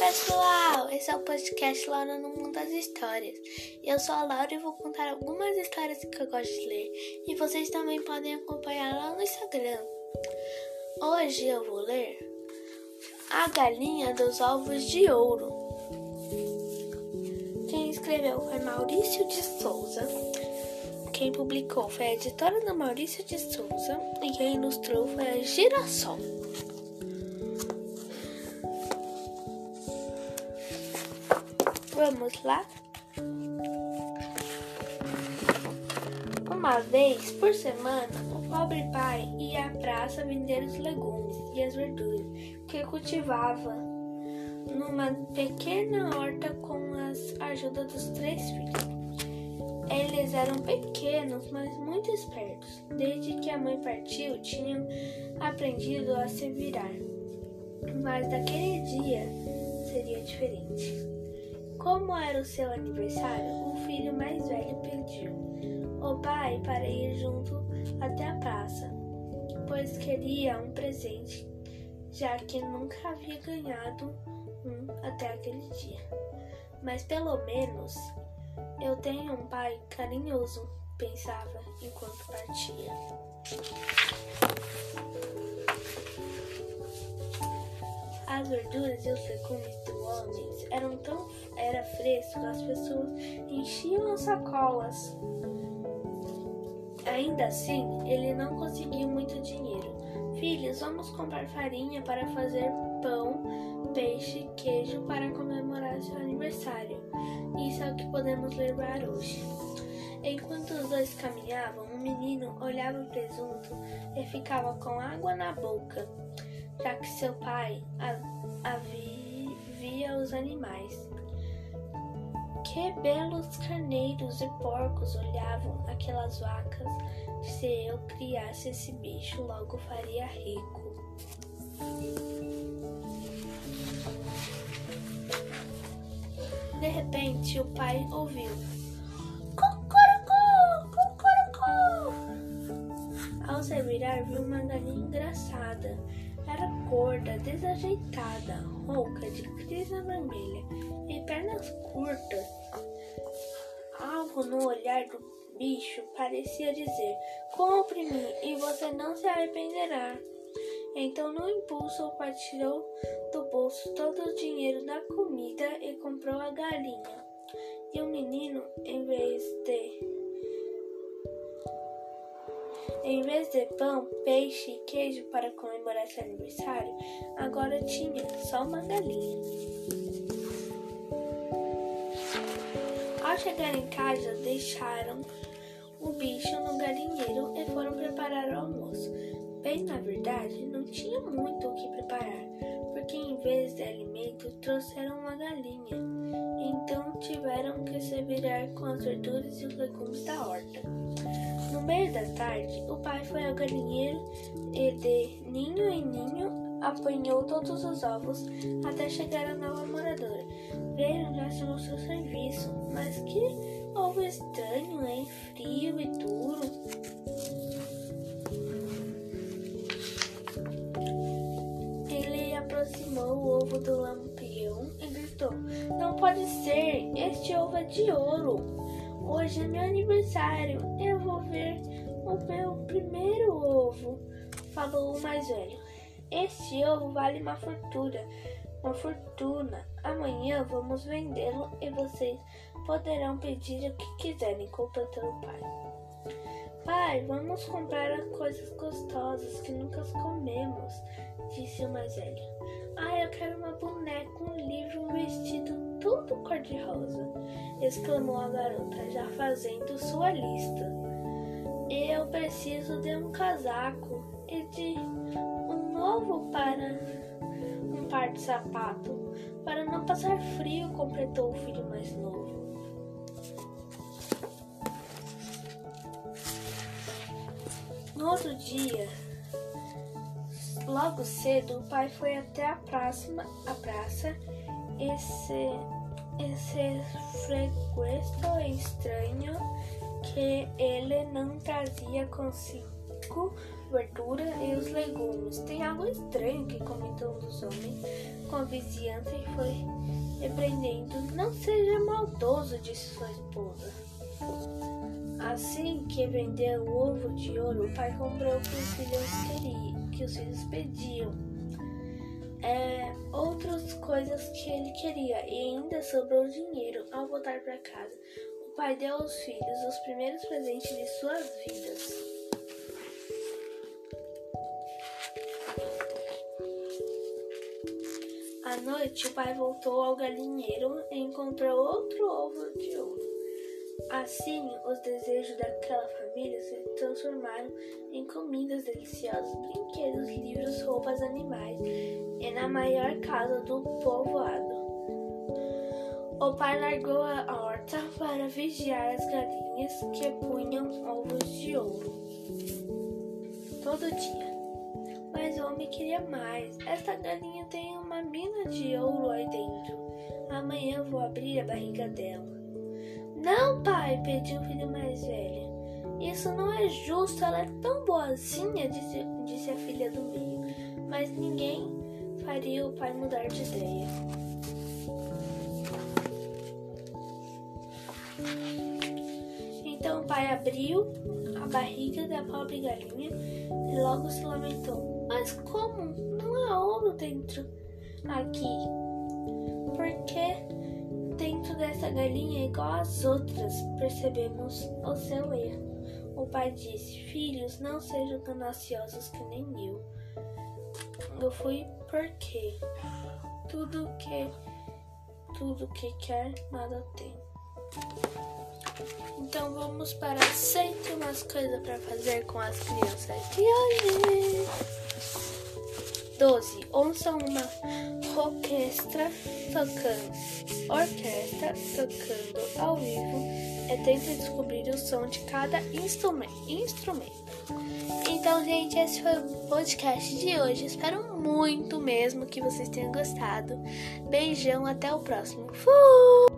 pessoal! Esse é o podcast Laura no Mundo das Histórias. Eu sou a Laura e vou contar algumas histórias que eu gosto de ler. E vocês também podem acompanhar lá no Instagram. Hoje eu vou ler A Galinha dos Ovos de Ouro. Quem escreveu foi Maurício de Souza. Quem publicou foi a editora da Maurício de Souza. E quem ilustrou foi a Girassol. Vamos lá? Uma vez por semana, o pobre pai ia à praça vender os legumes e as verduras que cultivava numa pequena horta com a ajuda dos três filhos. Eles eram pequenos, mas muito espertos. Desde que a mãe partiu, tinham aprendido a se virar. Mas daquele dia seria diferente. Como era o seu aniversário, o filho mais velho pediu o pai para ir junto até a praça, pois queria um presente, já que nunca havia ganhado um até aquele dia. Mas pelo menos eu tenho um pai carinhoso, pensava enquanto partia. As verduras e os legumes homem eram tão era fresco, as pessoas enchiam as sacolas. Ainda assim, ele não conseguiu muito dinheiro. Filhos, vamos comprar farinha para fazer pão, peixe, queijo para comemorar seu aniversário. Isso é o que podemos levar hoje. Enquanto os dois caminhavam, o menino olhava o presunto e ficava com água na boca, já que seu pai havia animais. Que belos carneiros e porcos olhavam aquelas vacas. Se eu criasse esse bicho, logo faria rico. De repente, o pai ouviu! Cocorocó! Ao se virar, viu uma galinha engraçada. Era gorda, desajeitada, rouca, de crisa vermelha e pernas curtas. Algo no olhar do bicho parecia dizer: Compre-me e você não se arrependerá. Então, no impulso, tirou do bolso todo o dinheiro da comida e comprou a galinha. E o menino, em vez de em vez de pão, peixe e queijo para comemorar seu aniversário, agora tinha só uma galinha. Ao chegar em casa, deixaram o bicho no galinheiro e foram preparar o almoço. Bem, na verdade, não tinha muito o que preparar, porque em vez de alimento trouxeram uma galinha. Então tiveram que se virar com as verduras e os legumes da horta. No meio da tarde, o pai foi ao galinheiro e, de ninho em ninho, apanhou todos os ovos até chegar à nova moradora. Veio já no seu serviço, mas que ovo estranho, hein? Frio e duro. Ovo do lampião e gritou: Não pode ser! Este ovo é de ouro! Hoje é meu aniversário. Eu vou ver o meu primeiro ovo, falou o mais velho. Este ovo vale uma fortuna, uma fortuna. Amanhã vamos vendê-lo e vocês poderão pedir o que quiserem, completou o pai. Pai, vamos comprar coisas gostosas que nunca comemos, disse o mais velho. Ah, eu quero uma boneca, um livro, um vestido tudo cor-de-rosa, exclamou a garota, já fazendo sua lista. Eu preciso de um casaco e de um novo para um par de sapato, para não passar frio, completou o filho mais novo. No outro dia, logo cedo, o pai foi até a praça, a praça esse, esse freguesto estranho que ele não trazia consigo verdura e os legumes. Tem algo estranho que comentou um dos homens com a vizinhança e foi repreendendo. Não seja maldoso, disse sua esposa. Assim que vendeu o ovo de ouro, o pai comprou o que os filhos queriam, que os filhos pediam. É, outras coisas que ele queria e ainda sobrou dinheiro ao voltar para casa. O pai deu aos filhos os primeiros presentes de suas vidas. À noite, o pai voltou ao galinheiro e encontrou outro ovo de ouro. Assim, os desejos daquela família se transformaram em comidas deliciosas, brinquedos, livros, roupas, animais, e na maior casa do povoado. O pai largou a horta para vigiar as galinhas que punham ovos de ouro todo dia. Mas o homem queria mais. Esta galinha tem uma mina de ouro aí dentro. Amanhã vou abrir a barriga dela. Não, pai, pediu o filho mais velho. Isso não é justo, ela é tão boazinha, disse, disse a filha do meio. Mas ninguém faria o pai mudar de ideia. Então o pai abriu a barriga da pobre galinha e logo se lamentou. Mas como? Não há ouro dentro aqui. Por que dentro dessa galinha é igual às outras, percebemos o seu erro. O pai disse: Filhos, não sejam gananciosos que nem eu. Eu fui porque tudo que tudo que quer nada tem. Então vamos para sempre umas coisas para fazer com as crianças de hoje. 12. Ouça uma orquestra tocando, orquestra tocando ao vivo e tente descobrir o som de cada instrumento. Então, gente, esse foi o podcast de hoje. Espero muito mesmo que vocês tenham gostado. Beijão, até o próximo. Fui!